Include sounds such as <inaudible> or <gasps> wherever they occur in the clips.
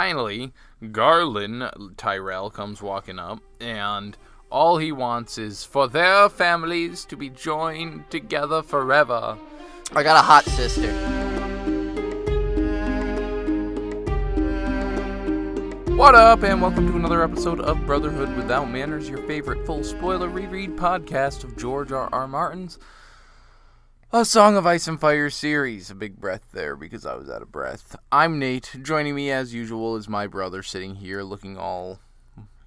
finally, Garlan Tyrell comes walking up, and all he wants is for their families to be joined together forever. I got a hot sister. What up, and welcome to another episode of Brotherhood Without Manners, your favorite full spoiler reread podcast of George R. R. Martin's A Song of Ice and Fire series. A big breath there because I was out of breath. I'm Nate. Joining me as usual is my brother sitting here looking all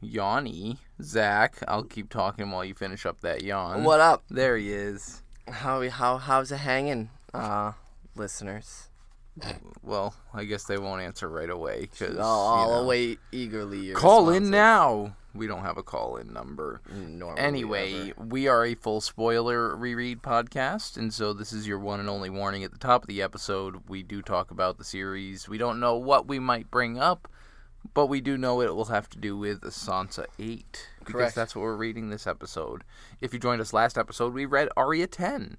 yawny. Zach, I'll keep talking while you finish up that yawn. What up? There he is. How how how's it hanging, uh, listeners? Well, I guess they won't answer right away because I'll, I'll await eagerly your Call in responses. now. We don't have a call in number. Normally Anyway, ever. we are a full spoiler reread podcast, and so this is your one and only warning at the top of the episode. We do talk about the series. We don't know what we might bring up, but we do know it will have to do with Sansa 8. Because Correct. that's what we're reading this episode. If you joined us last episode, we read Arya 10,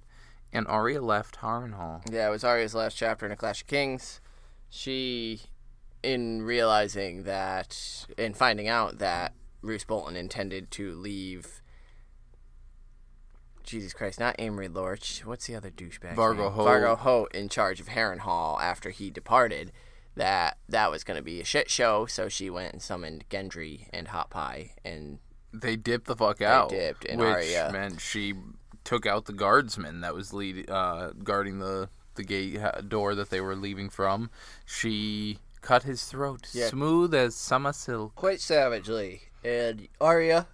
and Arya left Harrenhal. yeah, it was Arya's last chapter in A Clash of Kings. She, in realizing that, in finding out that Roose Bolton intended to leave. Jesus Christ, not Amory Lorch. What's the other douchebag? Vargo? Hoat. Vargo Hoat in charge of Harrenhal after he departed. That that was going to be a shit show, so she went and summoned Gendry and Hot Pie, and They dipped the fuck out. dipped, and which Arya- meant she took out the guardsman that was lead, uh, guarding the the gate door that they were leaving from. She cut his throat Yeah. smooth as summer silk. quite savagely. And Arya,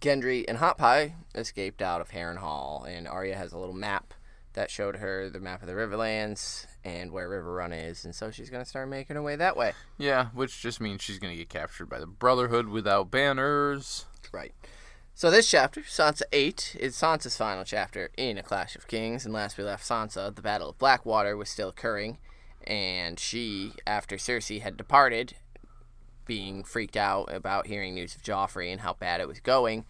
Gendry, and Hot Pie escaped out of Harrenhal, and Arya has a little map that showed her the map of the Riverlands and where Riverrun is, and so she's gonna start making her way that way. Yeah, which just means she's gonna get captured by the Brotherhood without banners. Right. So this chapter, Sansa 8, is Sansa's final chapter in A Clash of Kings, and last we left Sansa, the Battle of Blackwater was still occurring, and she, after Cersei had departed, being freaked out about hearing news of Joffrey and how bad it was going,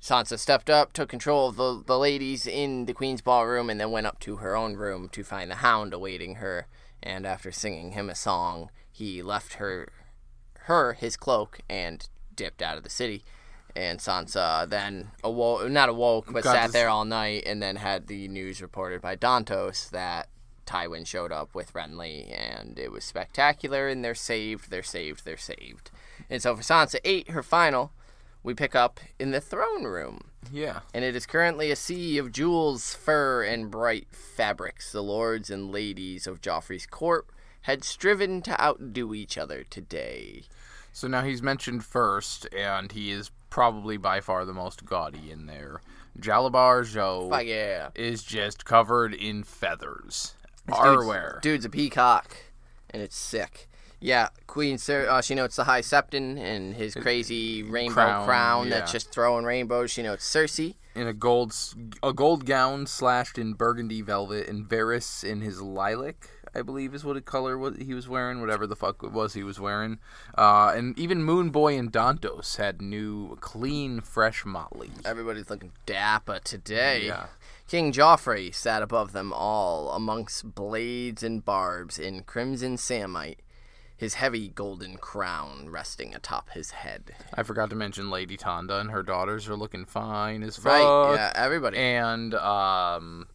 Sansa stepped up, took control of the, the ladies in the Queen's ballroom, and then went up to her own room to find the Hound awaiting her, and after singing him a song, he left her her his cloak and dipped out of the city. And Sansa then awoke, not awoke, but Got sat this- there all night and then had the news reported by Dantos that Tywin showed up with Renly and it was spectacular and they're saved, they're saved, they're saved. And so for Sansa 8, her final, we pick up in the throne room. Yeah. And it is currently a sea of jewels, fur, and bright fabrics. The lords and ladies of Joffrey's court had striven to outdo each other today. So now he's mentioned first, and he is probably by far the most gaudy in there. Jalabhar Xho yeah. is just covered in feathers. Dude's- Arware. Dude's a peacock, and it's sick. Yeah, Queen Cer- uh, she notes the High Septon and his crazy rainbow crown, crown, yeah. that's just throwing rainbows. She notes Cersei. in a gold a gold gown slashed in burgundy velvet and Varys in his lilac, I believe is what a color what he was wearing, whatever the fuck it was he was wearing. Uh, and even Moon Boy and Dantos had new clean fresh motley. Everybody's looking dapper today. Yeah. King Joffrey sat above them all, amongst blades and barbs in crimson samite, his heavy golden crown resting atop his head. I forgot to mention Lady Tanda and her daughters are looking fine as fuck. Right? Yeah, everybody. And um,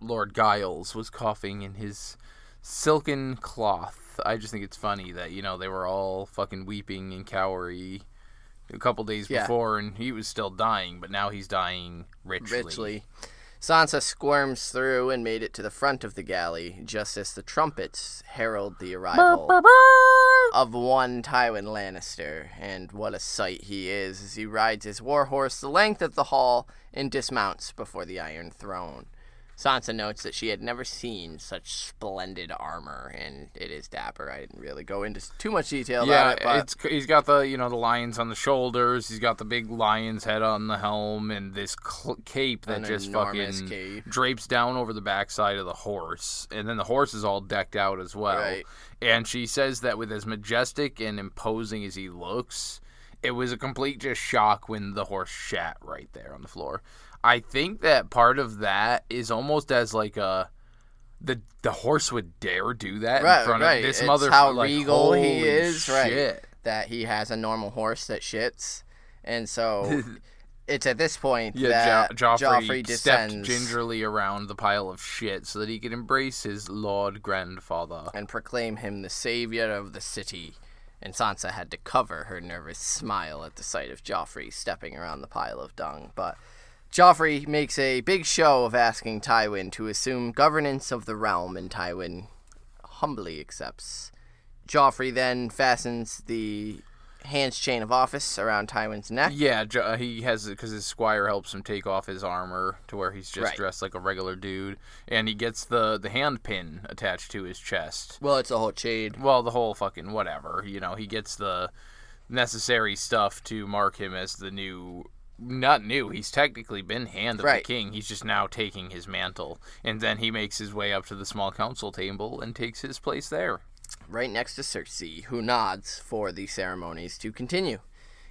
Lord Gyles was coughing in his silken cloth. I just think it's funny that you know they were all fucking weeping and cowery a couple days Yeah. before, and he was still dying, but now he's dying richly. richly. Sansa squirms through and made it to the front of the galley just as the trumpets herald the arrival of one Tywin Lannister. And what a sight he is as he rides his warhorse the length of the hall and dismounts before the Iron Throne. Sansa notes that she had never seen such splendid armor, and it is dapper. I didn't really go into too much detail Yeah, about it, but it's he's got the you know the lions on the shoulders. He's got the big lion's head on the helm, and this cl- cape that just fucking cape. drapes down over the backside of the horse, and then the horse is all decked out as well. Right. And she says that with as majestic and imposing as he looks, it was a complete just shock when the horse shat right there on the floor. I think that part of that is almost as like a the the horse would dare do that Right, in front right. of this It's mother. how like, regal he is, right. shit. that he has a normal horse that shits, and so <laughs> it's at this point Yeah, that jo- Joffrey, Joffrey descends gingerly around the pile of shit so that he could embrace his lord grandfather. and proclaim him the savior of the city. And Sansa had to cover her nervous smile at the sight of Joffrey stepping around the pile of dung. But Joffrey makes a big show of asking Tywin to assume governance of the realm, and Tywin humbly accepts. Joffrey then fastens the hand's chain of office around Tywin's neck. Yeah, Jo- uh, he has it because his squire helps him take off his armor to where he's just Right. dressed like a regular dude, and he gets the the hand pin attached to his chest. Well, it's a whole chain. Well, the whole fucking whatever, you know, he gets the necessary stuff to mark him as the new. Not new. He's technically been hand of Right. the king. He's just now taking his mantle, and then he makes his way up to the small council table and takes his place there. right next to Cersei, who nods for the ceremonies to continue.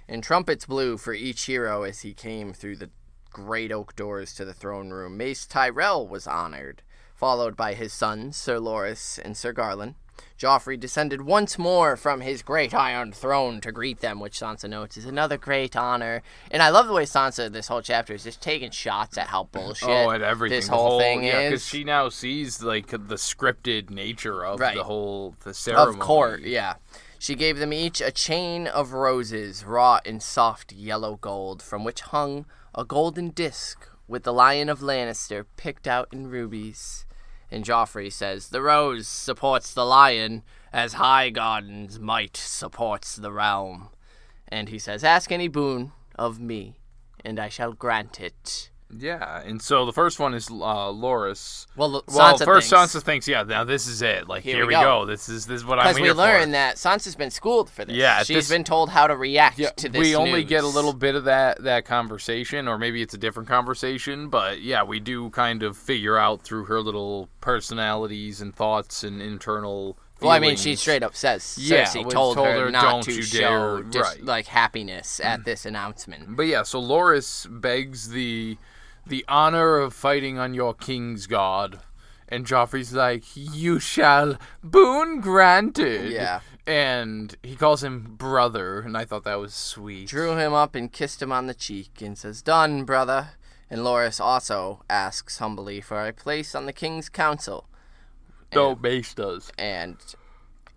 And trumpets blew for each hero as he came through the great oak doors to the throne room. Mace Tyrell was honored, followed by his sons, Sir Loras and Sir Garlan. Joffrey descended once more from his great iron throne to greet them, which Sansa notes is another great honor. And I love the way Sansa, this whole chapter, is just taking shots at how <laughs> oh, bullshit oh, and everything. this the whole, thing yeah, is. she now sees like the scripted nature of Right. the whole the ceremony. Of course, yeah. She gave them each a chain of roses wrought in soft yellow gold, from which hung a golden disc with the Lion of Lannister picked out in rubies. And Joffrey says, The rose supports the lion, as Highgarden's might supports the realm. And he says, Ask any boon of me, and I shall grant it. Yeah, and so the first one is uh, Loras. Well, Sansa Well, first thinks, Sansa thinks, yeah, now this is it. Like Here here, we go. go. This is this is what I'm Because we for. learn that Sansa's been schooled for this. Yeah, She's this- been told how to react Yeah, to this we only get a little bit of that that conversation, or maybe it's a different conversation. But yeah, we do kind of figure out through her little personalities and thoughts and internal. Well, I mean, she straight up says Yeah, Cersei was told, told her, her, not to show dare," dis- right. Mm. like happiness at this announcement. But yeah, so Loras begs the the honor of fighting on your king's guard. And Joffrey's like, You shall boon granted. Yeah. And he calls him brother, and I thought that was sweet. Drew him up and kissed him on the cheek and says, "Done, brother." And Loras also asks humbly for a place on the king's council. No, Mace does. And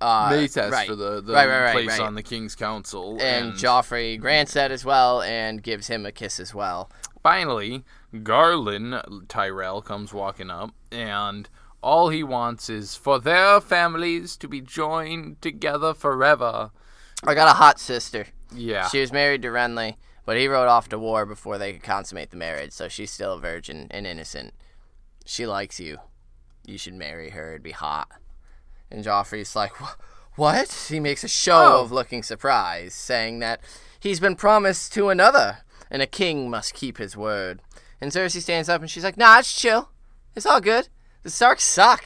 uh, Mace asks right. for the, the Right, right, place on the king's council. and Joffrey grants that as well and gives him a kiss as well. finally, Garlan Tyrell comes walking up, and all he wants is for their families to be joined together forever. I got a hot sister. Yeah. She was married to Renly, but he rode off to war before they could consummate the marriage, so she's still a virgin and innocent. She likes you. You should marry her. It'd be hot. And Joffrey's like, What? He makes a show Oh. of looking surprised, saying that he's been promised to another, and a king must keep his word. And Cersei stands up and she's like, Nah, it's chill. It's all good. The Starks suck.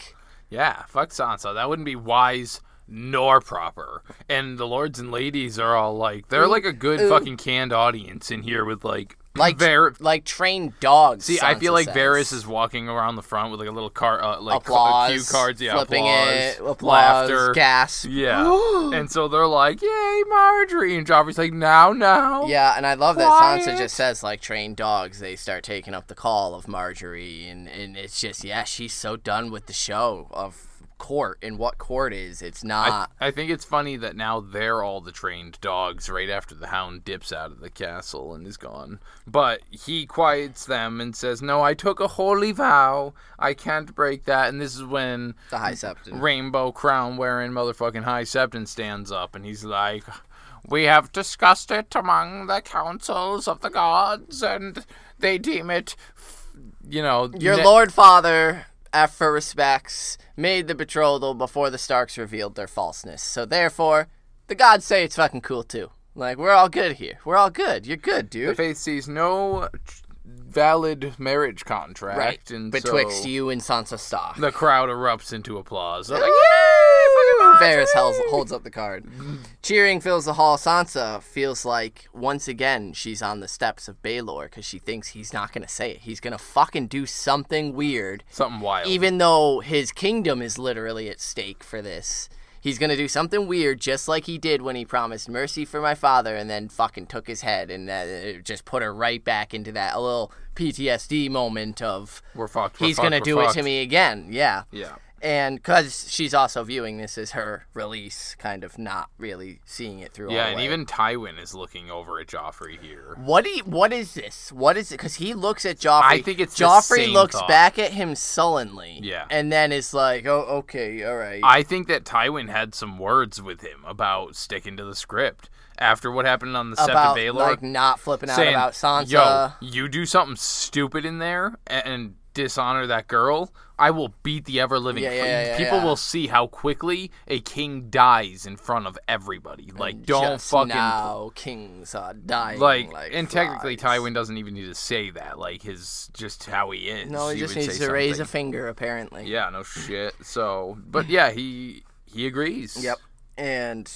Yeah, fuck Sansa. That wouldn't be wise nor proper. And the lords and ladies are all like, they're like a good ooh. fucking canned audience in here with like, Like, Var- like trained dogs. See, I feel like says. Varys is walking around the front with like a little car, uh, like applause, cue cards, yeah, flipping applause, it, applause, laughter, gasp. yeah. <gasps> and so they're like, "Yay, Margaery!" And Joffrey's like, "Now, now." Yeah, and I love that Sansa just says like trained dogs. They start taking up the call of Margaery, and and it's just yeah, she's so done with the show of court and what court is. It's I, not. I think it's funny that now they're all the trained dogs right after the hound dips out of the castle and is gone. But he quiets them and says, No, I took a holy vow. I can't break that. And this is when the High Septon. rainbow crown wearing motherfucking High Septon stands up and he's like, We have discussed it among the councils of the gods and they deem it, you know, Your ne- Lord Father, after respects, made the betrothal before the Starks revealed their falseness. So therefore, the gods say it's fucking cool too. Like we're all good here. We're all good. You're good, dude. The faith sees no valid marriage contract. Right. And Betwixt so you and Sansa Stark. The crowd erupts into applause. They're like, Yay, fucking Varys holds, holds up the card. Cheering fills the hall. Sansa feels like once again she's on the steps of Baelor because she thinks he's not gonna say it. He's gonna fucking do something weird, Something wild. even though his kingdom is literally at stake for this. He's gonna do something weird, just like he did when he promised mercy for my father, and then fucking took his head and uh, just put her right back into that little PTSD moment of we're fucked. We're he's fucked, gonna we're do it to fucked. me again. Yeah. Yeah. And because she's also viewing this as her release, kind of not really seeing it through. Yeah, and way. even Tywin is looking over at Joffrey here. what do you, what is this? What is it? Because he looks at Joffrey. I think it's Joffrey looks thought. back at him sullenly. Yeah. and then is like, "Oh, okay, all right." I think that Tywin had some words with him about sticking to the script after what happened on the set about of Baelor. like not flipping out saying, about Sansa. Yo, you do something stupid in there and dishonor that girl, I will beat the ever living. Yeah, yeah, yeah, People will see how quickly a king dies in front of everybody. Like, don't Just fucking. now kings are dying. Like, Like, and technically, flies. Tywin doesn't even need to say that. Like, his just how he is. No, he, just needs to raise a finger. Apparently. Yeah, no <clears throat> shit. So, but yeah, he he agrees. Yep. And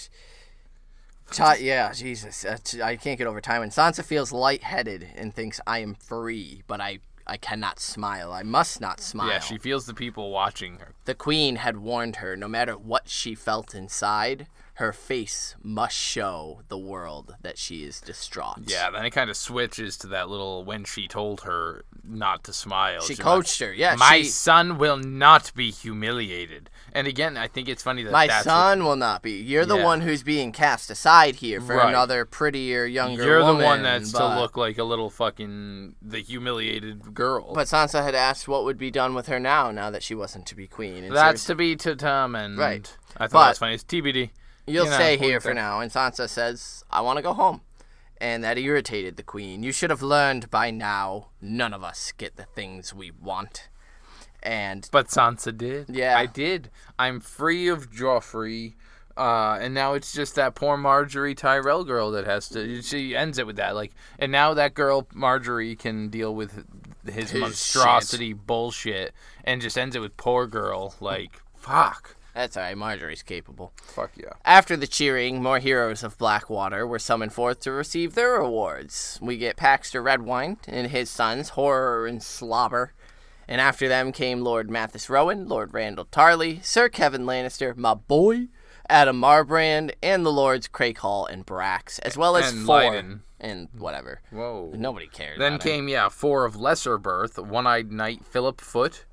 Ty, yeah, Jesus, I can't get over Tywin. Sansa feels lightheaded and thinks I am free, but I I cannot smile. I must not smile. Yeah, she feels the people watching her. The queen had warned her no matter what she felt inside, her face must show the world that she is distraught. Yeah, then it kind of switches to that little when she told her not to smile. She She's coached her. Yeah, My she, son will not be humiliated. And again, I think it's funny that my that's what- son will not be. You're the Yeah. one who's being cast aside here for Right. another prettier, younger you're woman. the one that's but, to look like a little fucking the humiliated girl. But Sansa had asked what would be done with her now, now that she wasn't to be queen. And that's Cersei- to be determined. Right. I thought But- that was funny. It's TBD. You'll you know, stay here for now. And Sansa says, I want to go home. And that irritated the queen. You should have learned by now, none of us get the things we want. And But Sansa did. Yeah. I did. I'm free of Joffrey. Uh, and now it's just that poor Margaery Tyrell girl that has to. She ends it with that, like, and now that girl Margaery can deal with his, His monstrosity bullshit, and just ends it with poor girl. Like, fuck, that's alright, Margaery's capable. fuck yeah. After the cheering, more heroes of Blackwater were summoned forth to receive their rewards. We get Paxter Redwyne and his sons, Horror and Slobber. And after them came Lord Mathis Rowan, Lord Randyll Tarly, Sir Kevan Lannister, my boy, Addam Marbrand, and the Lords Crakehall and Brax, as well as And four and whatever. Whoa. Nobody cares. Then about him. came yeah four of lesser birth. One-eyed knight Philip Foote.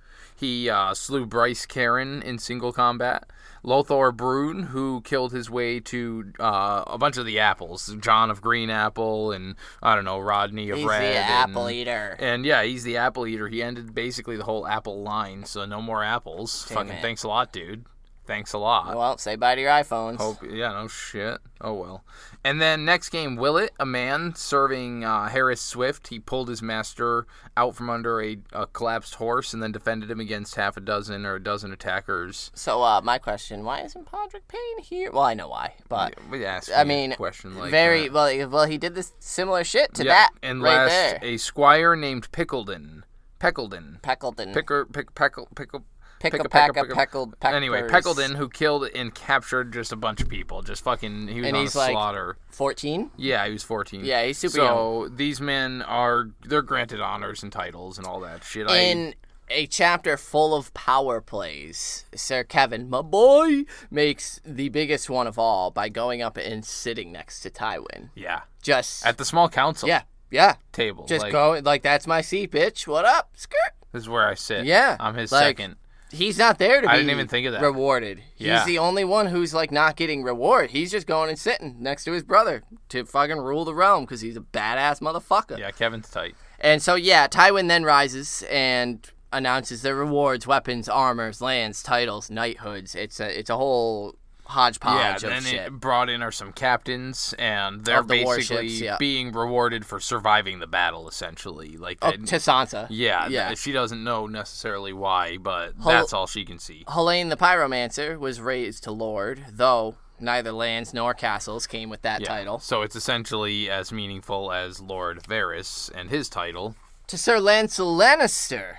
He uh, slew Bryce Caron in single combat. Lothar Brune, who killed his way to uh, a bunch of the apples. John of Green Apple and I don't know Rodney of He's Red. the and- apple eater. And yeah, he's the apple eater. He ended basically the whole apple line, so no more apples. Damn Fucking it. thanks a lot, dude. Thanks a lot. Well, say bye to your iPhones. Hope, yeah, no shit. Oh well. And then next game, Willet, a man serving uh, Harys Swyft. He pulled his master out from under a, a collapsed horse and then defended him against half a dozen or a dozen attackers. So, uh, my question: Why isn't Podrick Payne here? Well, I know why, but We asked. I mean, question like very that. well. he- Well, he did this similar shit to yeah. that And right last, there. a squire named Pickledon. Peckledon. Peckleton, Picker, pick, peckle, pickle. Pick a pick a- pack of a- peckled Anyway, peppers. Peckledon, who killed and captured just a bunch of people, just fucking, he was And on he's a like- slaughter. fourteen. Yeah, he was 14. Yeah, he's super so these men are they're granted honors and titles and all that shit. In a chapter full of power plays, Sir Kevan, my boy, makes the biggest one of all by going up and sitting next to Tywin. yeah, Just at the small council yeah, yeah. table. Just like, go like that's my seat, bitch. What up, skirt? This is where I sit. Yeah, I'm his like, second. He's not there to be I didn't even think of that. rewarded. He's Yeah. the only one who's like not getting reward. He's just going and sitting next to his brother to fucking rule the realm because he's a badass motherfucker. Yeah, Kevan's tight. And so yeah, Tywin then rises and announces their rewards, weapons, armors, lands, titles, knighthoods. It's a it's a whole yeah, hodgepodge of then shit. it brought in are some captains, and they're the basically yeah. being rewarded for surviving the battle, essentially. Like, Oh, uh, they- to Sansa. yeah, yeah. she doesn't know necessarily why, but Hol- that's all she can see. Hallyne the Pyromancer was raised to lord, though neither lands nor castles came with that Yeah. title. So it's essentially as meaningful as Lord Varys and his title. To Sir Lancel Lannister,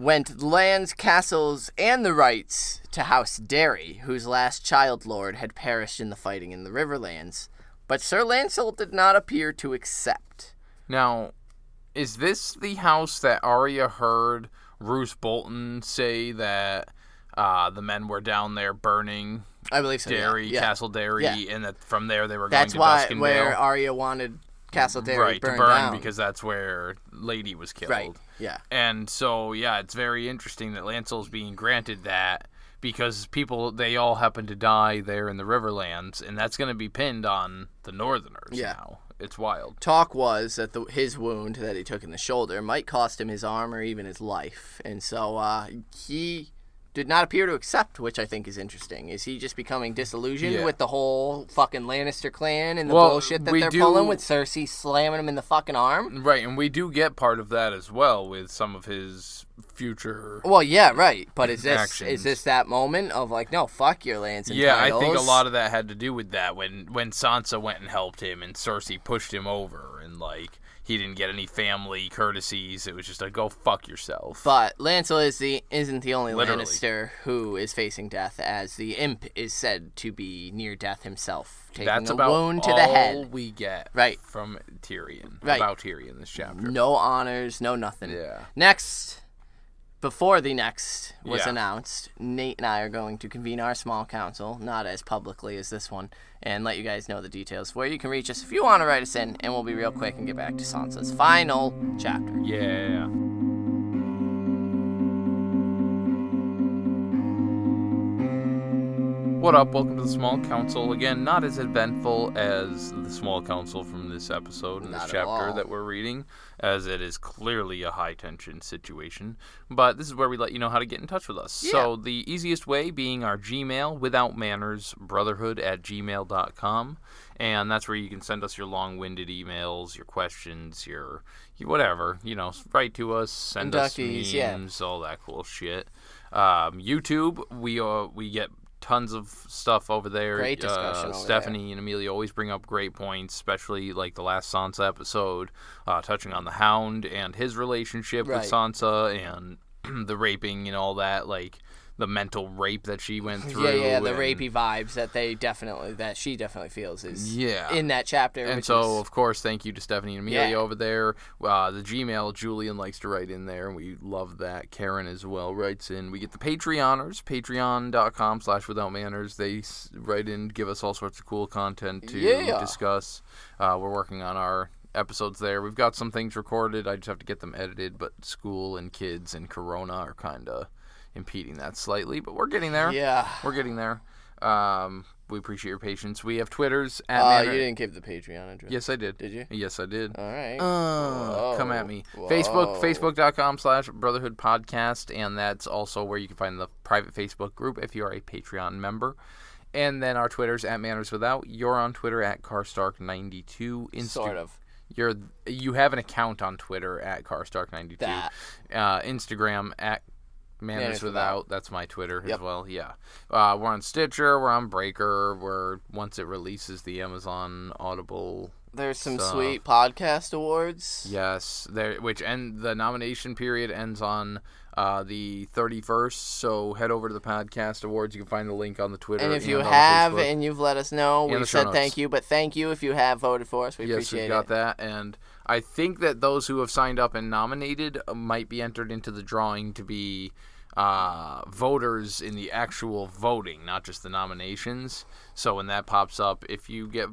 went lands, castles, and the rights to House Darry, whose last child lord had perished in the fighting in the Riverlands. But Sir Lancel did not appear to accept. Now, is this the house that Arya heard Roose Bolton say that uh, the men were down there burning I believe so. Darry, yeah. Castle Darry, Yeah. and that from there they were That's going to why Duskendale? where Arya wanted Castle Darry right, burned to burn down. because that's where Lady was killed. right. Yeah. And so, yeah, it's very interesting that Lancel's being granted that because people, they all happen to die there in the Riverlands, and that's going to be pinned on the Northerners Yeah. now. It's wild. Talk was that the, his wound that he took in the shoulder might cost him his arm or even his life, and so uh, he did not appear to accept, which I think is interesting. Is he just becoming disillusioned Yeah. with the whole fucking Lannister clan and the Well, bullshit that they're do- pulling with Cersei slamming him in the fucking arm? Right, and we do get part of that as well with some of his future. Well, yeah, right. But is this Actions. is this that moment of like, no, fuck your lands and Yeah, I think a lot of that had to do with that when when Sansa went and helped him and Cersei pushed him over and like he didn't get any family courtesies. It was just a go fuck yourself. But Lancel is the isn't the only Literally. Lannister who is facing death, as the imp is said to be near death himself, taking That's a about wound to the head. we get Right. from Tyrion. Right. About Tyrion this chapter. No honors, no nothing. Yeah. Next, before the next was Yeah. announced, Nate and I are going to convene our small council, not as publicly as this one, and let you guys know the details where you can reach us if you want to write us in, and we'll be real quick and get back to Sansa's final chapter. Yeah. What up? Welcome to the Small Council. Again, not as eventful as the Small Council from this episode and this chapter all. that we're reading, as it is clearly a high tension situation. But this is where we let you know how to get in touch with us. Yeah. So, the easiest way being our Gmail, without manners, brotherhood at gmail.com. And that's where you can send us your long winded emails, your questions, your, your whatever. You know, write to us, send Inductees, us yeah. memes, all that cool shit. Um, YouTube, we uh, we get tons of stuff over there. Great discussion Uh, Stephanie and Amelia always bring up great points, especially like the last Sansa episode, uh, touching on the Hound and his relationship Right. with Sansa and <clears throat> the raping and all that, like the mental rape that she went through. Yeah, yeah, the and- rapey vibes that they definitely that she definitely feels is Yeah. in that chapter. And so, is, of course, thank you to Stephanie and Amelia Yeah. over there. Uh, the Gmail, Julian likes to write in there, and we love that. Karen as well writes in. We get the Patreoners, patreon.com slash without manners. They write in, give us all sorts of cool content to Yeah. discuss. Uh, we're working on our episodes there. We've got some things recorded. I just have to get them edited, but school and kids and Corona are kind of impeding that slightly, but we're getting there. yeah. We're getting there. Um, we appreciate your patience. We have Twitters at Uh, Manor- you didn't give the Patreon address. Yes, I did. Did you? Yes, I did. All right. Uh, come at me. Whoa. Facebook, facebook.com slash brotherhood podcast. And that's also where you can find the private Facebook group if you are a Patreon member. And then our Twitters at Manners Without. You're on Twitter at Carstark92. Insta- sort of. You're you have an account on Twitter at Carstark92. That. Uh, Instagram at Manners Manners Without. Without. That's my Twitter Yep. as well. Yeah. Uh, we're on Stitcher. We're on Breaker. We're once it releases the Amazon Audible There's some stuff. sweet podcast awards. Yes, there. Which end the nomination period ends on uh, the thirty first. So head over to the podcast awards. You can find the link on the Twitter. And if you have Facebook. and you've let us know, And we said thank you, but thank you if you have voted for us. We yes, appreciate we've got it. that. And I think that those who have signed up and nominated uh, might be entered into the drawing to be uh, voters in the actual voting, not just the nominations. So when that pops up, if you get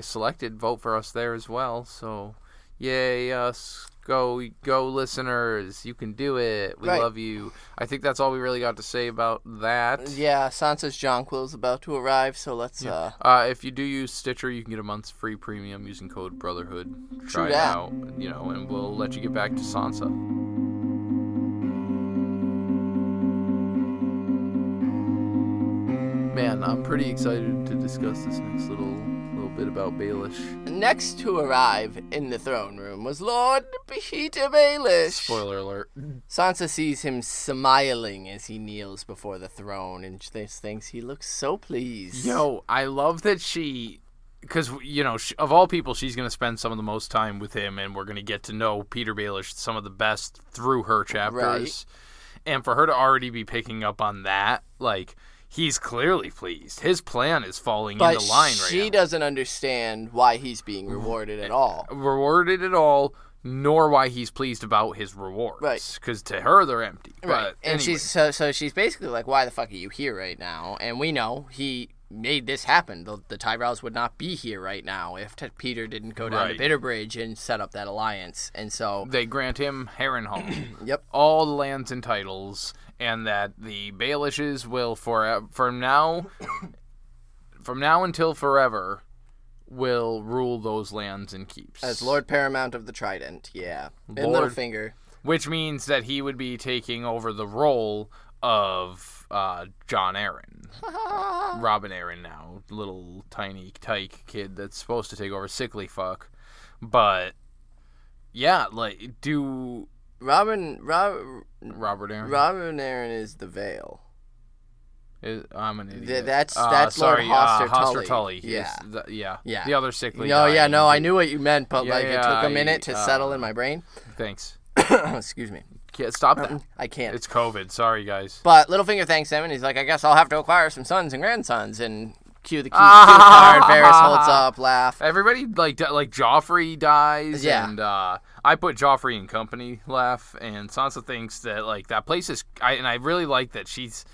selected, vote for us there as well. So, yay us! Go, go, listeners! You can do it. We Right. love you. I think that's all we really got to say about that. Yeah, Sansa's jonquil is about to arrive, so let's uh Uh, if you do use Stitcher, you can get a month's free premium using code Brotherhood. Try it that. out, you know, and we'll let you get back to Sansa. Man, I'm pretty excited to discuss this next little little bit about Baelish. Next to arrive in the throne room was Lord Petyr Baelish. Spoiler alert. Sansa sees him smiling as he kneels before the throne and she thinks he looks so pleased. Yo, I love that she, because you know, of all people, she's gonna spend some of the most time with him, and we're gonna get to know Petyr Baelish some of the best through her chapters. and for her to already be picking up on that, like he's clearly pleased. His plan is falling But into line right she doesn't understand why he's being rewarded at all. Rewarded at all, nor why he's pleased about his rewards. Right. Because to her they're empty. Right. But And anyway. she's so so she's basically like, Why the fuck are you here right now? And we know he made this happen. The the Tyrells would not be here right now if T- Petyr didn't go down Right. to Bitterbridge and set up that alliance. And so they grant him Harrenhal. <clears throat> Yep. all the lands and titles, and that the Baelishes will for from now from now until forever will rule those lands and keeps. As Lord Paramount of the Trident, yeah. And Lord- Littlefinger. which means that he would be taking over the role of uh, Jon Arryn, <laughs> Robin Arryn now, little tiny tyke kid that's supposed to take over sickly fuck, but yeah, like do Robin Rob, Robert Arryn. Robin Arryn is the Vale. Is- I'm an idiot. Th- that's- Uh, that's Lord sorry, Hoster uh, Hoster Tully. Tully. Yeah. The- yeah. Yeah. The other sickly. No, yeah, guy. no, I knew what you meant, but Yeah, like it took a minute to uh, settle in my brain. Thanks. <coughs> Excuse me. Can't stop that. <coughs> I can't. It's COVID. Sorry, guys. But Littlefinger thanks him, and he's like, I guess I'll have to acquire some sons and grandsons. And cue the cue, cue the card. <laughs> Varys holds up, laugh. Everybody like like Joffrey dies, Yeah. and uh, I put Joffrey and company laugh, and Sansa thinks that like that place is, I, and I really like that she's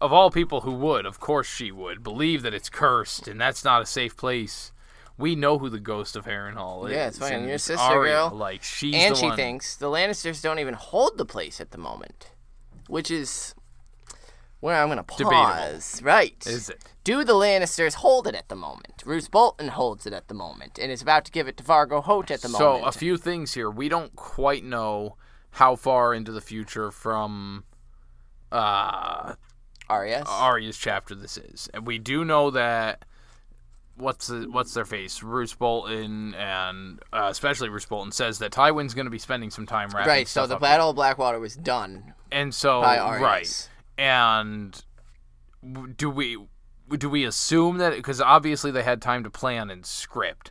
of all people who would, of course she would believe that it's cursed, and that's not a safe place. We know who the ghost of Harrenhal is. Yeah, it's fine. Your sister, Arya, girl. Like she's And she one. thinks the Lannisters don't even hold the place at the moment, which is where I'm going to Debatable. pause. Right. Is it? Do the Lannisters hold it at the moment? Roose Bolton holds it at the moment and is about to give it to Vargo Hoat at the So moment. So, a few things here. We don't quite know how far into the future from uh Arya's. Arya's chapter this is, and we do know that what's the, what's their face, Roose Bolton, and uh, especially Roose Bolton says that Tywin's going to be spending some time wrapping right, so the. Battle of Blackwater was done and so by right, and do we do we assume that because obviously they had time to plan and script,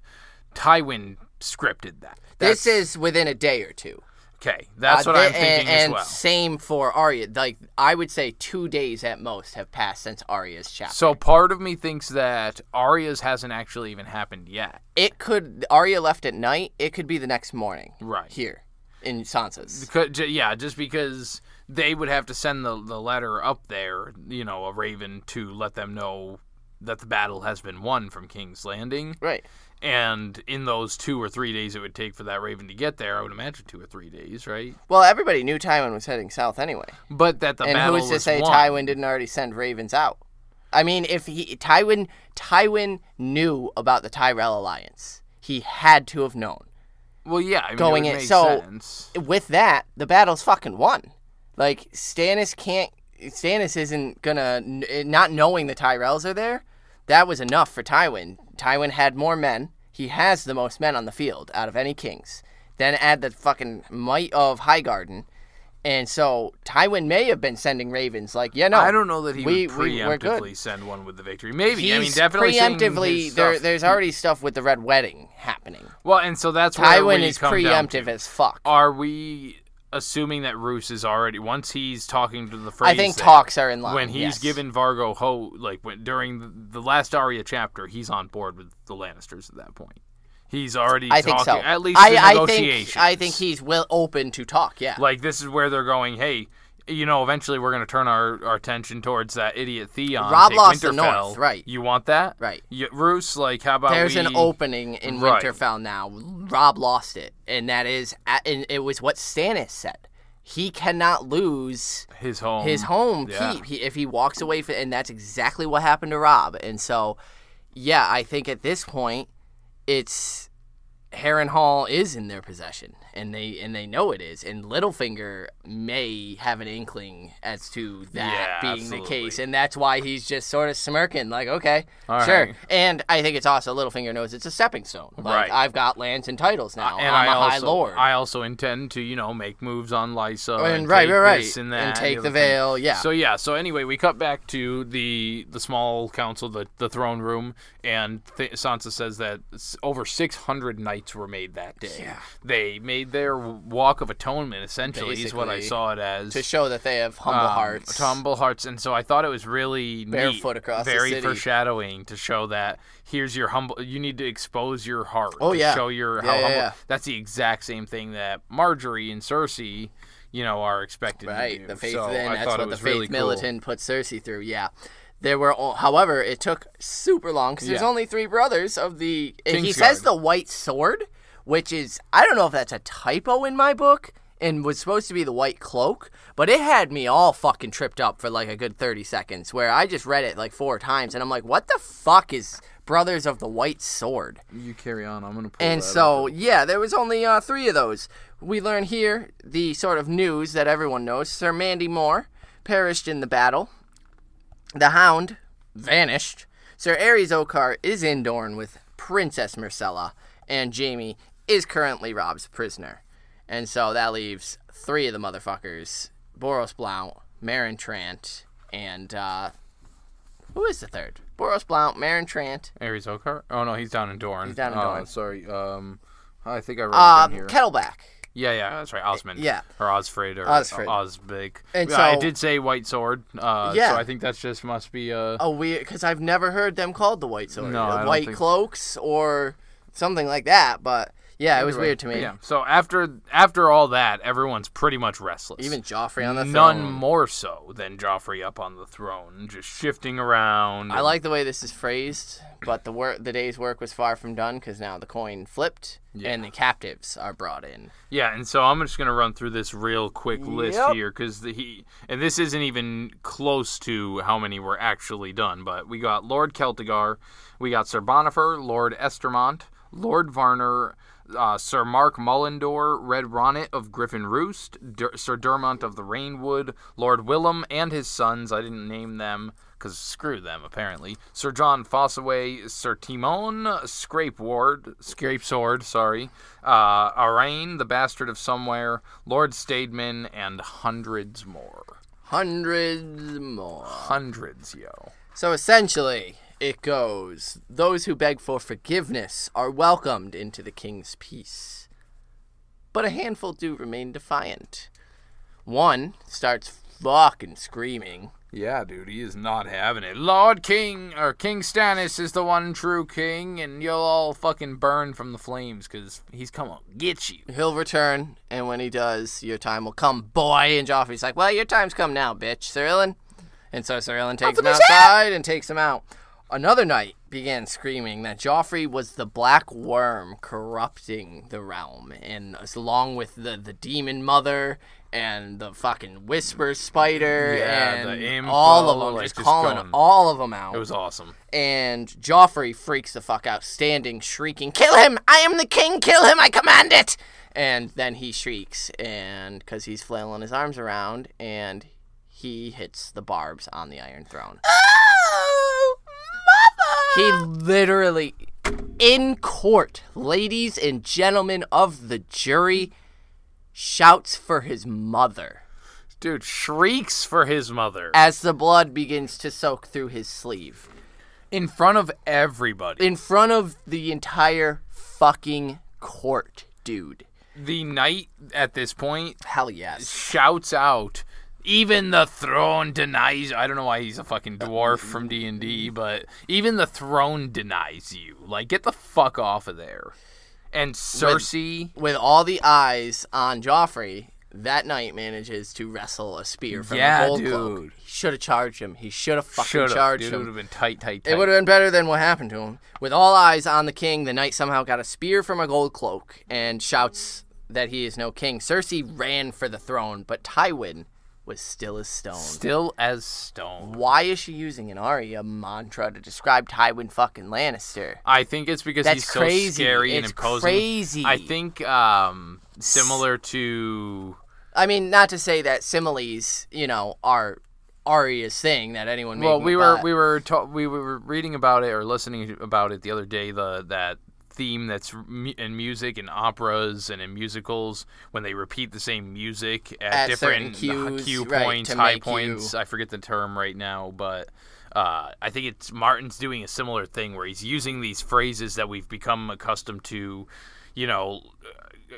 Tywin scripted that. This is within a day or two. okay. That's Uh, what I'm thi- thinking and, and as well. same for Arya. Like I would say, two days at most have passed since Arya's chapter. So part of me thinks that Arya's hasn't actually even happened yet. it could Arya left at night. It could be the next morning. Right. here in Sansa's. Because, yeah, just because they would have to send the, the letter up there, you know, a raven to let them know that the battle has been won from King's Landing. Right. And in those two or three days it would take for that raven to get there, I would imagine two or three days, right? Well, everybody knew Tywin was heading south anyway. But that the and battle who's to was say won. Tywin didn't already send ravens out? I mean, if he Tywin Tywin knew about the Tyrell alliance, he had to have known. Well, yeah, I mean, going it in- so- sense. With that, the battle's fucking won. Like Stannis can't. Stannis isn't gonna eh, not knowing the Tyrells are there. That was enough for Tywin. Tywin had more men. He has the most men on the field out of any kings. Then add the fucking might of Highgarden. And so Tywin may have been sending ravens like, yeah, no. I don't know that he we, would we, we're good. preemptively send one with the victory. Maybe. I mean, definitely preemptively there. There's already stuff with the red wedding happening. Well, and so that's where Tywin is preemptive as fuck. Are we assuming that Roose is already once he's talking to the phrase I think that talks are in line. when he's yes. given Vargo Ho like when during the, the last Arya chapter, he's on board with the Lannisters at that point. He's already I talking think so. at least I, the I think I think he's well open to talk. Yeah. like this is where they're going. Hey, you know, eventually we're going to turn our, our attention towards that idiot Theon. Robb lost the Winterfell. North, right. You want that, Right. You, Roose, like how about There's we... an opening in Right. Winterfell now. Robb lost it, and that is, and it was what Stannis said. He cannot lose his home his home yeah. keep he, if he walks away from, and that's exactly what happened to Robb. And so, yeah, I think at this point, it's Harrenhal is in their possession, and they and they know it is. And Littlefinger may have an inkling as to that Yeah, being the case, and that's why he's just sort of smirking, like, okay, All sure. right. And I think it's also Littlefinger knows it's a stepping stone. Like, Right. I've got lands and titles now. and I'm I a also, high lord. I also intend to, you know, make moves on Lysa and, and, right, right, right, and that and take the thing. Vale. Yeah. So yeah, so anyway, we cut back to the the small council, the the throne room, and th- Sansa says that over 600 knights knights were made that day. Yeah. They made their walk of atonement essentially is what I saw it as. to show that they have humble um, hearts. Humble hearts, and so I thought it was really neat, Barefoot across the very city. foreshadowing to show that here's your humble. You need to expose your heart. Oh, to yeah. show your Yeah, how yeah, humble. yeah. That's the exact same thing that Margaery and Cersei, you know, are expected to Right, do. the faith. so I that's what the faith really cool. militant put Cersei through. Yeah, there were. o- However, it took super long because there's only three brothers of the. and he says the white sword, which is I don't know if that's a typo in my book and was supposed to be the white cloak, but it had me all fucking tripped up for like a good thirty seconds. Where I just read it like four times and I'm like, what the fuck is Brothers of the White Sword? You carry on. I'm gonna. Pull And so, yeah, there was only uh, three of those. We learn here the sort of news that everyone knows. Sir Mandy Moore perished in the battle. The Hound vanished. Sir Arys Oakheart is in Dorne with Princess Myrcella, and Jaime is currently Robb's prisoner. And so that leaves three of the motherfuckers: Boros Blount, Meryn Trant, and uh, who is the third? Boros Blount, Meryn Trant, Arys Oakheart. Oh no, he's down in Dorne. He's down in Uh, Dorne. sorry. Um, I think I wrote it uh, down here. Kettleblack. Yeah, yeah, that's right. Osmund. yeah. Or Osfred or Osfrid. Osbig. And Yeah, I did say White Sword. Uh, Yeah. So I think that's just must be uh a weird because I've never heard them called the White Sword, No, The I don't White think- Cloaks or something like that. But yeah, it was Anyway, weird to me. Yeah. So after after all that, everyone's pretty much restless. Even Joffrey on the throne. none throne. more so than Joffrey up on the throne, just shifting around. I and- like the way this is phrased, but the work, the day's work was far from done because now the coin flipped and the captives are brought in. Yeah, and so I'm just gonna run through this real quick list Yep. here because he and this isn't even close to how many were actually done. But we got Lord Celtigar, we got Sir Bonifer, Lord Estermont, Lord Varner. Uh, Sir Mark Mullendore, Red Ronnet of Griffin Roost, Dur- Sir Dermont of the Rainwood, Lord Willem and his sons. I didn't name them because screw them apparently. Sir Jon Fossoway, Sir Timon, Scrape Ward, Scrape Sword, sorry, uh, Aurane, the bastard of somewhere, Lord Stademan, and hundreds more. Hundreds more. Hundreds, yo. So essentially, it goes those who beg for forgiveness are welcomed into the king's peace. But a handful do remain defiant. One starts fucking screaming. Yeah, dude, he is not having it. Lord King, or King Stannis is the one true king, and you'll all fucking burn from the flames because he's come to get you. He'll return, and when he does, your time will come, boy. And Joffrey's like, well, your time's come now, bitch, Sir Ilyn. And so Sir Ilyn takes him outside and takes him out. Another knight began screaming that Joffrey was the black worm corrupting the realm, and as- along with the, the demon mother and the fucking whisper spider Yeah, and the imp, all of them, like just just calling going- all of them out It was awesome. and Joffrey freaks the fuck out, standing, shrieking, "Kill him! I am the king! Kill him! I command it!" And then he shrieks, and because he's flailing his arms around, and he hits the barbs on the Iron Throne. Ah! He literally, in court, ladies and gentlemen of the jury, shouts for his mother Dude shrieks for his mother as the blood begins to soak through his sleeve. in front of everybody. in front of the entire fucking court, dude. the knight at this point Hell yes. shouts out even the throne denies i don't know why he's a fucking dwarf from d&d but even the throne denies you like get the fuck off of there and cersei With all the eyes on Joffrey, that knight manages to wrestle a spear from Yeah, a gold cloak. He should have charged him. He should have fucking should have charged dude it would have been tight tight tight It would have been better than what happened to him. With all eyes on the king, the knight somehow got a spear from a gold cloak and shouts that he is no king. Cersei ran for the throne, but Tywin was still as stone. still as stone Why is she using an Arya mantra to describe Tywin fucking Lannister? I think it's because That's he's so crazy. scary and It's imposing. crazy. I think um, similar to I mean, not to say that similes, you know, are Arya's thing that anyone. well, we were we were ta- we were reading about it or listening about it the other day. The that theme that's mu- in music and operas and in musicals when they repeat the same music at, At different cues, cue right, points, high points. you- I forget the term right now, but uh, I think it's Martin's doing a similar thing where he's using these phrases that we've become accustomed to, you know,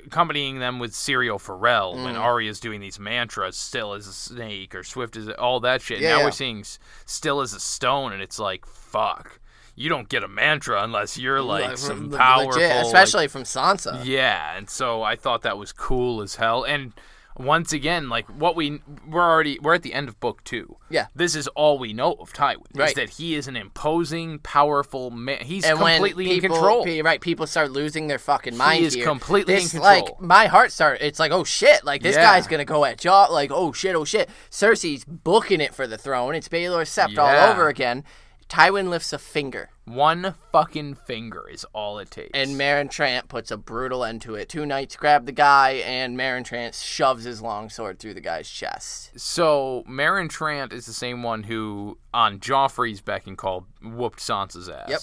accompanying them with Syrio Forel Mm. when Arya's doing these mantras, still as a snake or swift as a, all that shit. Yeah, now yeah. we're seeing still as a stone, and it's like, fuck. You don't get a mantra unless you're like Like, some <laughs> le- powerful, legit, like- especially from Sansa. yeah, and so I thought that was cool as hell. And once again, like what we we're already we're at the end of book two. Yeah. this is all we know of Tywin. Is that he is an imposing, powerful man. He's and completely people, in control. pe- right, people start losing their fucking mind He is here. completely in control. Like my heart start. It's like, oh shit! Like this Yeah. guy's gonna go at Jaw. Like oh shit, oh shit. Cersei's booking it for the throne. It's Baelor Sept Yeah. all over again. Tywin lifts a finger, One fucking finger is all it takes. and Meryn Trant puts a brutal end to it. Two knights grab the guy, and Meryn Trant shoves his long sword through the guy's chest. so Meryn Trant is the same one who, on Joffrey's beck and call, whooped Sansa's ass. Yep.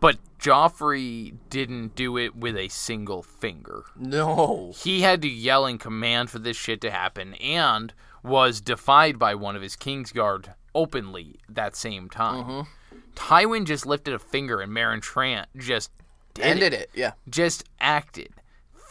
But Joffrey didn't do it with a single finger. No. he had to yell and command for this shit to happen and was defied by one of his Kingsguard openly that same time. Mm-hmm. Tywin just lifted a finger and Meryn Trant just did Ended it. it. Yeah. Just acted.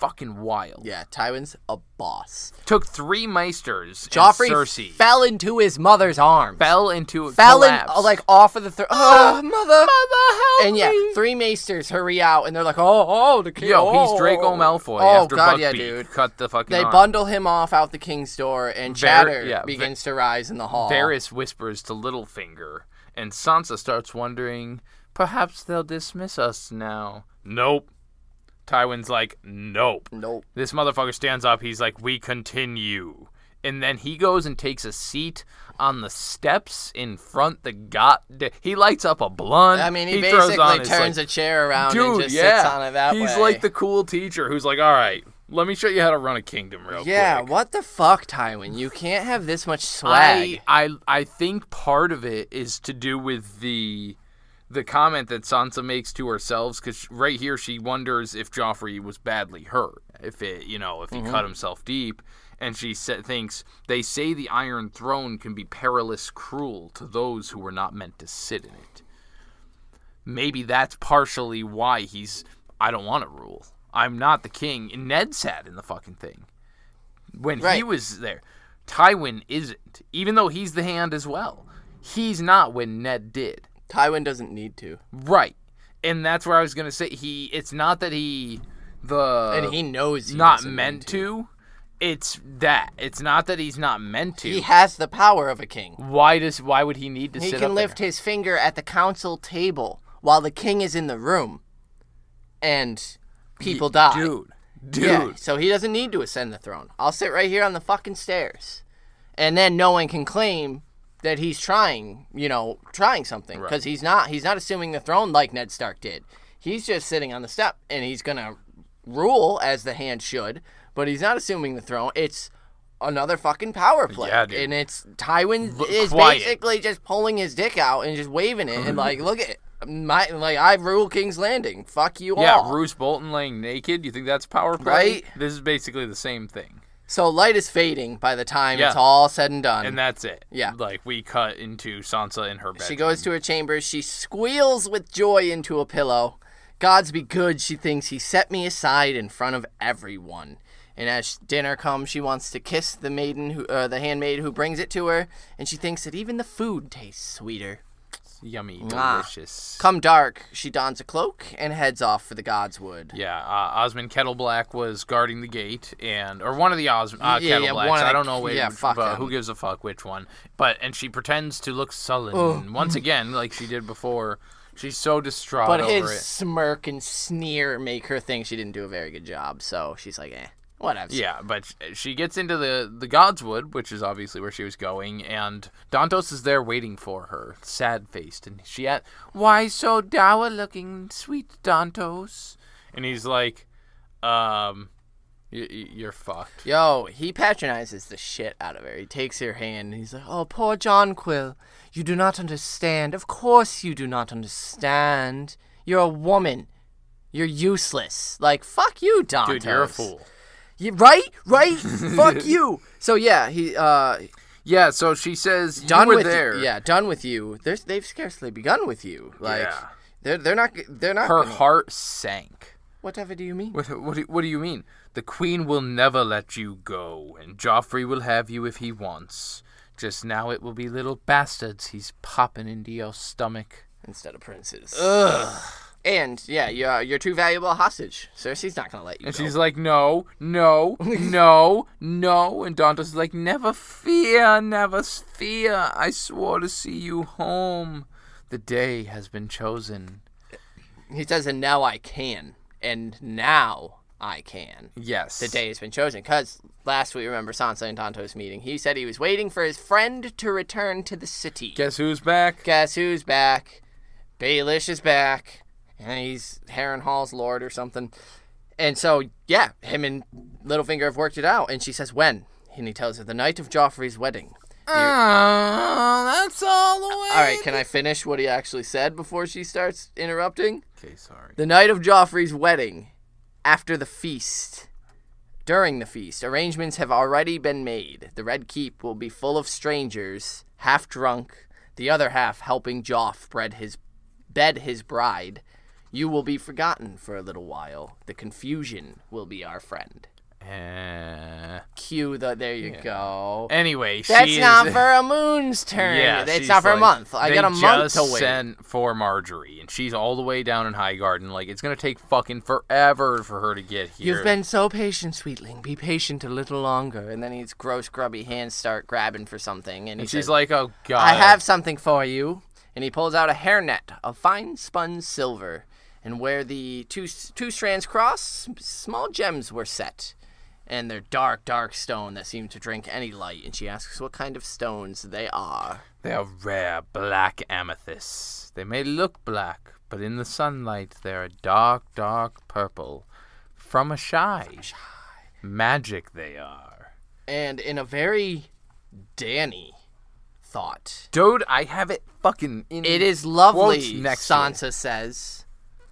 Fucking wild. Yeah. Tywin's a boss. Took three Maesters Joffrey and Cersei. fell into his mother's arms. fell into a fell in collapse. uh, like off of the throne. Oh, <gasps> mother. Mother, help And yeah, me. three maesters hurry out, and they're like, "Oh, oh, the king!" Yo, oh, he's Draco Malfoy Oh after god, Buckbeak yeah, dude. cut the fucking They arm. bundle him off out the king's door, and Var- chatter yeah, begins to rise in the hall. Varys whispers to Littlefinger, and Sansa starts wondering, perhaps they'll dismiss us now. Nope. Tywin's like, nope. Nope. This motherfucker stands up. He's like, we continue. And then he goes and takes a seat on the steps in front the got. He lights up a blunt. I mean, he, throws basically on turns like, a chair around dude, and just yeah. sits on it that He's way. like the cool teacher who's like, all right, let me show you how to run a kingdom real yeah. quick. What the fuck, Tywin? You can't have this much swag. I, I I think part of it is to do with the the comment that Sansa makes to herself because right here she wonders if Joffrey was badly hurt, if it you know if he mm-hmm. cut himself deep, and she sa- thinks they say the Iron Throne can be perilous cruel to those who were not meant to sit in it. Maybe that's partially why he's I don't want to rule. I'm not the king. And Ned sat in the fucking thing when he was there. Tywin isn't, even though he's the hand as well. He's not when Ned did. Tywin doesn't need to, Right. And that's where I was gonna say he it's not that he the and he knows he not meant need to. It's that. It's not that he's not meant to. He has the power of a king. why does why would he need to He can lift there? his finger at the council table while the king is in the room, and people die. Dude. Dude. Yeah, so he doesn't need to ascend the throne. I'll sit right here on the fucking stairs. And then no one can claim that he's trying, you know, trying something because he's not he's not assuming the throne like Ned Stark did. He's just sitting on the step and he's going to rule as the hand should, but he's not assuming the throne. It's another fucking power play. Yeah, dude. And it's Tywin is quiet. basically just pulling his dick out and just waving it and like, look at my like I rule King's Landing. Fuck you Yeah, all. Yeah, Roose Bolton laying naked. You think that's power play? Right? This is basically the same thing. So light is fading by the time Yeah. it's all said and done. And that's it. Yeah. Like we cut into Sansa in her bed. she goes to her chambers. She squeals with joy into a pillow. Gods be good, she thinks. He set me aside in front of everyone. And as dinner comes, she wants to kiss the maiden, who, uh, the handmaid who brings it to her, and she thinks that even the food tastes sweeter. Yummy, Mwah. delicious. Come dark, she dons a cloak and heads off for the Godswood. Yeah, uh, Osmund Kettleblack was guarding the gate, and or one of the Os- uh, Yeah, yeah, Kettleblacks. one I don't know which, yeah, fuck uh, who gives a fuck which one. But and she pretends to look sullen <laughs> once again, like she did before. She's so distraught But over his it. smirk and sneer make her think she didn't do a very good job, so she's like, eh, whatever. Yeah, but she gets into the the Godswood, which is obviously where she was going, and Dontos is there waiting for her, sad faced, and she at why so dour looking, sweet Dontos, and he's like, um, y- y- you're fucked. Yo, he patronizes the shit out of her. He takes her hand and he's like, Oh, poor Jonquil. You do not understand. Of course you do not understand. You're a woman. You're useless. Like, fuck you, Dontos. Dude, you're a fool. Right? Right? <laughs> fuck you. So, yeah, he, uh, Yeah, so she says Done you were with there. You. Yeah, done with you. There's, they've scarcely begun with you. Like Yeah. they're they're not they're not. Her gonna- heart sank. Whatever do you mean? What, what, do, what do you mean? The queen will never let you go, and Joffrey will have you if he wants. Just now it will be little bastards he's popping into your stomach. Instead of princes. Ugh. And yeah, you're uh, you're too valuable a hostage. Cersei's not gonna let you And go. she's like, no, no, <laughs> no, no. And Dante's like, never fear, never fear. I swore to see you home. The day has been chosen. he says, and now I can, and now I can. Yes. The day has been chosen. Because last we remember Sansa and Tonto's meeting. He said he was waiting for his friend to return to the city. Guess who's back? Guess who's back? Baelish is back. And he's Harrenhal's lord or something. And so, yeah, him and Littlefinger have worked it out. And she says, when? And he tells her, the night of Joffrey's wedding. Oh, that's all the way. All right, can I finish what he actually said before she starts interrupting? Okay, sorry. The night of Joffrey's wedding, after the feast, during the feast, arrangements have already been made. The Red Keep will be full of strangers, half drunk, the other half helping Joff bed his, bed his bride. You will be forgotten for a little while. The confusion will be our friend. Uh, Cue the. There you go. anyway, That's not is, for a moon's turn. Yeah, it's not for a month. I got a month to wait. sent for Margaery, and she's all the way down in Highgarden. Like it's gonna take fucking forever for her to get here. You've been so patient, sweetling. Be patient a little longer. And then his gross, grubby hands start grabbing for something, and, And she's says, like, "Oh God, "I have something for you." And he pulls out a hairnet of fine spun silver, and where the two two strands cross, small gems were set. And they're dark, dark stone that seem to drink any light. And she asks what kind of stones they are. They are rare black amethysts. They may look black, but in the sunlight they are dark, dark purple. From Asshai, magic they are." And in a very Danny thought, Dude, I have it fucking in. It is lovely, Quotes next to it. Sansa says,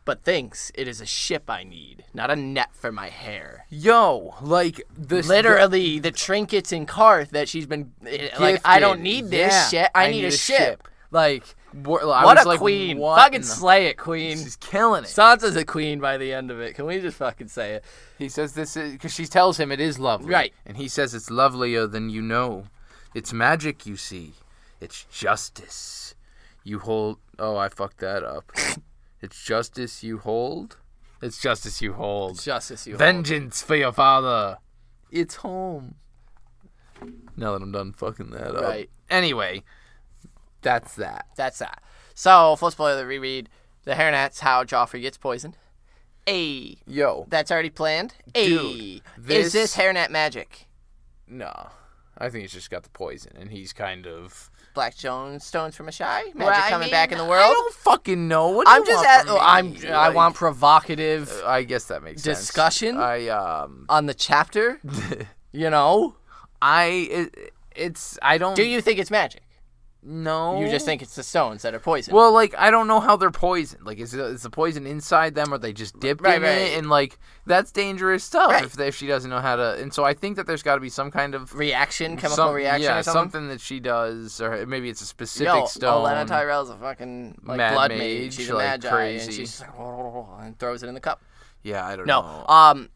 but thinks it is a ship I need, not a net for my hair. Yo, like this. Literally, the trinkets in Qarth that she's been eh, like, I don't need this Yeah, shit. I, I need, need a, ship. ship. Like, What, I what was a like, queen! what fucking in slay it, queen. She's killing it. Sansa's a queen by the end of it. Can we just fucking say it? He says this because she tells him it is lovely. Right. And he says it's lovelier than you know. It's magic, you see. It's justice. You hold. Oh, I fucked that up. <laughs> it's justice you hold. It's justice you hold. Justice, you. hold. Vengeance for your father. It's home. Now that I'm done fucking that up. Right. Anyway, that's that. That's that. So, full spoiler reread. The hairnet's how Joffrey gets poisoned. A. Yo. That's already planned. A. Dude, Is this- this hairnet magic? No. I think he's just got the poison, and he's kind of Black Jones stones from Asshai? Magic Well, coming back in the world? I don't fucking know. What do I'm you just want at? I'm I want provocative I guess that makes sense. discussion? I um on the chapter. <laughs> you know? I it, it's I don't Do you think it's magic? Know. You just think it's the stones that are poison. Well, like I don't know how they're poisoned. Like, is, it, is the poison inside them, or they just dipped Right, in right. it? And like that's dangerous stuff Right. if, they, if she doesn't know how to. And so I think that there's got to be some kind of reaction, chemical some- reaction yeah, or something. that she does, or maybe it's a specific Yo, stone. Olenna Tyrell's a fucking like Mad blood mage, mage. She's a like, magi, and crazy. she's just like, <laughs> and throws it in the cup. yeah, I don't No, know. No. Um,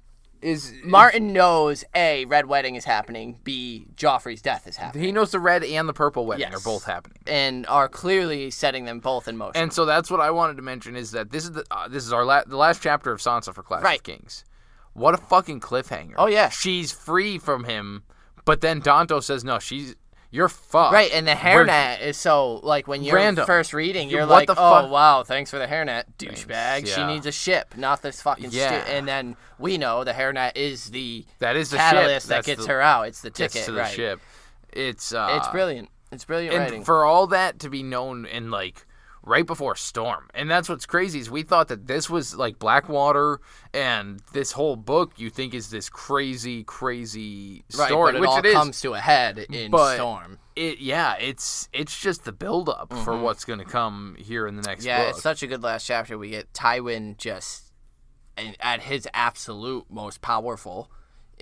is Martin knows a red wedding is happening. B Joffrey's death is happening, he knows the red and the purple wedding Yes. are both happening. and are clearly setting them both in motion. And so that's what I wanted to mention is that this is the uh, this is our la- the last chapter of Sansa for Clash Right. of Kings. What a fucking cliffhanger! Oh, yeah. she's free from him, but then Danto says no, she's you're fucked. Right, and the We're- hairnet is so like when you're Random. first reading, you're What like, the "Oh fuck?" wow, thanks for the hairnet, douchebag." She needs a ship, not this fucking. stu- Yeah. and then we know the hairnet is the That is the catalyst that gets the- her out. It's the ticket, to the right? ship. It's uh, It's brilliant. It's brilliant and writing. for all that to be known in like right before storm and that's what's crazy is we thought that this was like blackwater and this whole book you think is this crazy crazy right, story it which all it is comes to a head in But- Storm. it yeah it's it's just the build up for what's going to come here in the next Mm-hmm. Yeah, book it's such a good last chapter. We get Tywin just at his absolute most powerful,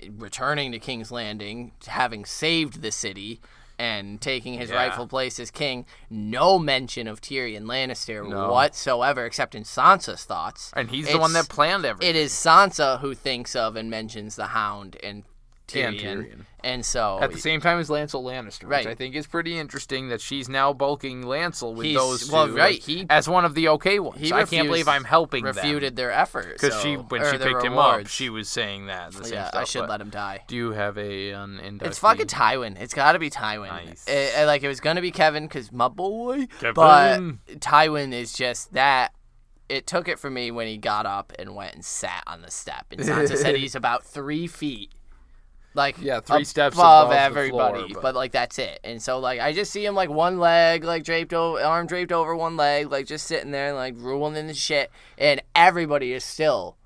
returning to King's Landing, having saved the city, and taking his Yeah. rightful place as king. No mention of Tyrion Lannister No. whatsoever, except in Sansa's thoughts. And he's the one that planned everything. It is Sansa who thinks of and mentions the Hound and Tyrion. And Tyrion. And so At the same time as Lancel Lannister, Right. which I think is pretty interesting that she's now bulking Lancel with He's- those two well, right, as, he- as one of the okay ones. he I can't believe I'm helping refuted their efforts because so, she when she picked him up, she was saying that. Yeah, stuff, I should let him die. Do you have a an inductee? It's fucking Tywin. It's got to be Tywin. Nice. It- it- like it was gonna be Kevan because my boy, Kevan. but Tywin is just that. It took it for me when he got up and went and sat on the step, and Sansa said <laughs> he's about three feet, like Yeah, three steps above, everybody. floor, but- but... like that's it. And so like I just see him like one leg like draped over, arm draped over one leg, like just sitting there like ruling the shit, and everybody is still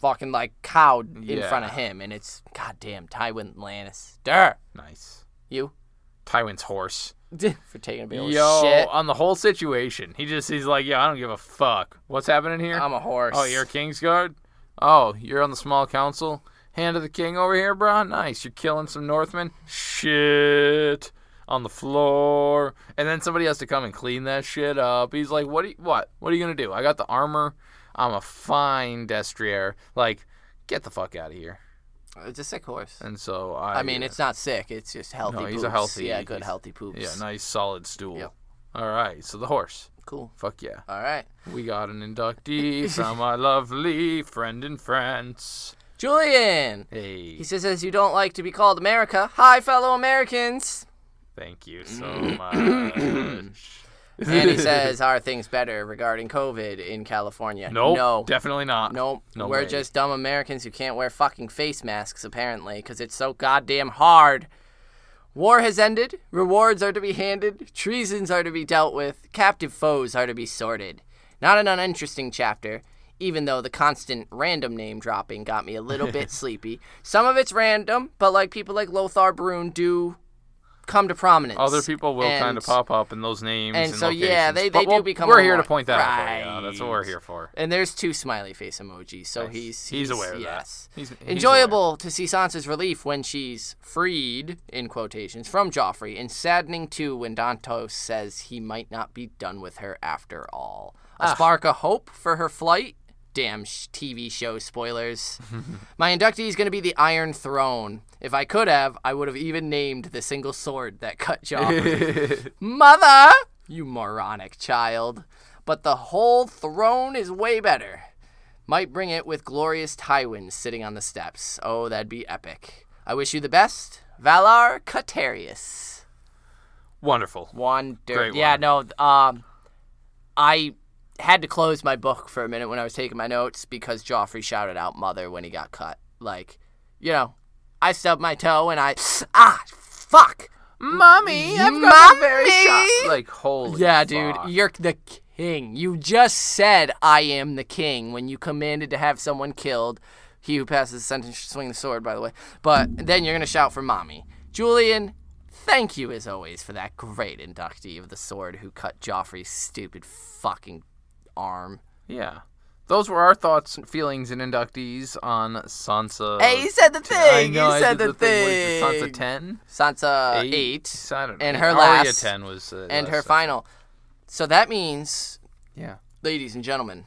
fucking like cowed in Yeah. front of him, and it's goddamn Tywin Lannister. Nice. You Tywin's horse. <laughs> for taking a bit of Yo, shit. on the whole situation, he just he's like, yeah, I don't give a fuck. What's happening here? I'm a horse. oh, you're a Kingsguard. Oh, you're on the small council. Hand of the king over here, bro. Nice. You're killing some Northmen. Shit. On the floor, and then somebody has to come and clean that shit up. He's like, "What? Are you, what? What are you gonna do? I got the armor. I'm a fine destrier. Like, get the fuck out of here." Uh, it's a sick horse. And so I. I mean, it's uh, not sick. It's just healthy. No, he's a healthy- Yeah, good healthy poops. yeah, nice solid stool. Yep. All right, so the horse. Cool. Fuck yeah. All right, We got an inductee from my lovely friend in France. Julian. Hey, He says, as you don't like to be called America. Hi, fellow Americans. thank you so <clears throat> much. And he <laughs> says, are things better regarding COVID in California? Nope, No. definitely not. Nope. No We're way. just dumb Americans who can't wear fucking face masks, apparently, because it's so goddamn hard. War has ended. Rewards are to be handed. Treasons are to be dealt with. Captive foes are to be sorted. Not an uninteresting chapter, even though the constant random name dropping got me a little bit <laughs> sleepy. Some of it's random, but like people like Lothor Brune do come to prominence. Other people will kind of pop up in those names. and And, so, yeah, locations. they- But they do we'll- become We're here to point that out for you. That's what we're here for. And there's two smiley face emojis, so Nice. he's, He's aware of that. yes. He's- he's Enjoyable to see Sansa's relief when she's freed, in quotations, from Joffrey, and saddening too when Dontos says he might not be done with her after all. A Ah. spark of hope for her flight? Damn sh- TV show spoilers. <laughs> My inductee is going to be the Iron Throne. If I could have, I would have even named the single sword that cut Joffrey. <laughs> Mother! You moronic child. But the whole throne is way better. Might bring it with glorious Tywin sitting on the steps. Oh, that'd be epic. I wish you the best. Valar Catarius. Wonderful. Wonder. Great yeah, no, um, I had to close my book for a minute when I was taking my notes because Joffrey shouted out mother when he got cut. Like, you know, I stubbed my toe and I, ah, fuck. Mommy, I've got the very Mommy! shot. Like, holy Yeah, dude, you're the king. You just said I am the king when you commanded to have someone killed. He who passes the sentence should swing the sword, by the way. But then you're gonna shout for mommy. Julian, thank you as always for that great inductee of the sword who cut Joffrey's stupid fucking arm. Yeah. Those were our thoughts, and feelings, and inductees on Sansa. Hey, you said the thing. I know, you I said did the, thing. What is it, Sansa 10? Sansa Eight? eight, I don't know. and her Arya last 10 was. Uh, and last her time. final. So that means, Yeah. ladies and gentlemen,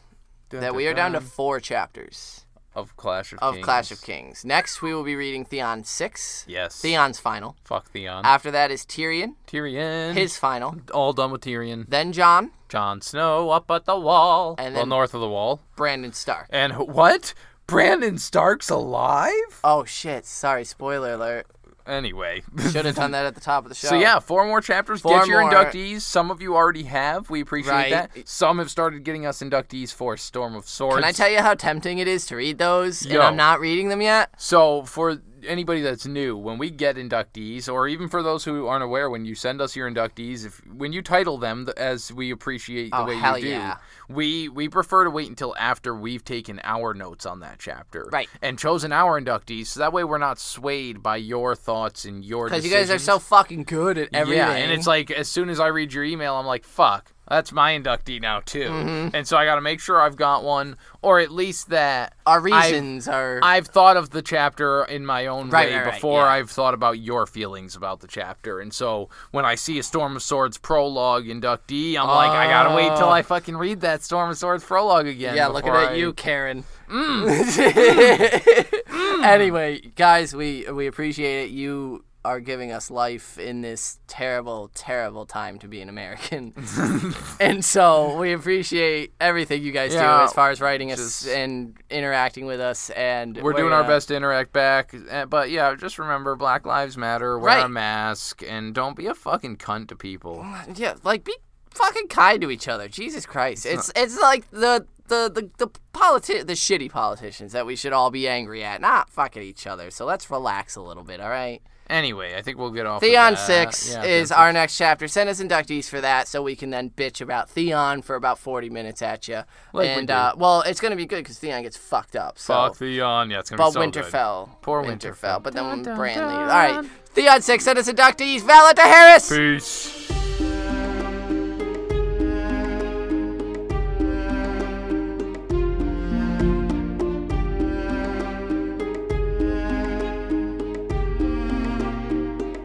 Dun, that dun, we are down to four chapters. Of Clash of, Kings. of Kings. Clash of Kings. Next, we will be reading Theon 6. Yes. Theon's final. Fuck Theon. After that is Tyrion, Tyrion. his final. All done with Tyrion. Then John, Jon Snow up at the wall. And well, north of the wall. Brandon Stark. And wh- what? Brandon Stark's alive? Oh shit! Sorry, spoiler alert. Anyway. Should have done that at the top of the show. <laughs> So yeah, four more chapters. Four Get your more. inductees. Some of you already have. We appreciate Right. that. Some have started getting us inductees for Storm of Swords. Can I tell you how tempting it is to read those, Yo. and I'm not reading them yet? So for anybody that's new, when we get inductees, or even for those who aren't aware, when you send us your inductees, if when you title them as we appreciate the Oh, way you do, yeah. we we prefer to wait until after we've taken our notes on that chapter, Right. and chosen our inductees, so that way we're not swayed by your thoughts and your Because you guys are so fucking good at everything. Yeah, and it's like as soon as I read your email, I'm like, fuck. That's my inductee now too, Mm-hmm. and so I got to make sure I've got one, or at least that Our I've- reasons are. I've thought of the chapter in my own Right, way right, right, before yeah. I've thought about your feelings about the chapter. And so when I see a Storm of Swords prologue inductee, I'm like, I gotta wait till Oh. I fucking read that Storm of Swords prologue again. yeah, looking at I- you, Karen. <laughs> Mm. Anyway, guys, we we appreciate it. You are giving us life in this terrible, terrible time to be an American, <laughs> and so we appreciate everything you guys Yeah, do as far as writing us and interacting with us. And We're doing our uh, best to interact back, eh, but yeah, just remember Black Lives Matter. Wear a mask and don't be a fucking cunt to people. Yeah, like be fucking kind to each other. Jesus Christ, it's it's like the the the the politi- the shitty politicians that we should all be angry at, not fucking each other. So let's relax a little bit, all right? Anyway, I think we'll get off. of Theon that. six Yeah, is Theon our next chapter. Send us inductees for that, so we can then bitch about Theon for about forty minutes at you. Like and do. uh, well, it's gonna be good because Theon gets fucked up. So. Fuck Theon. Yeah, it's gonna but be so good. Winterfell. Poor Winterfell. Winterfell. But then Dun, dun, Bran leaves. dun. All right. Theon six. Send us inductees. Valar Dohaeris. Peace.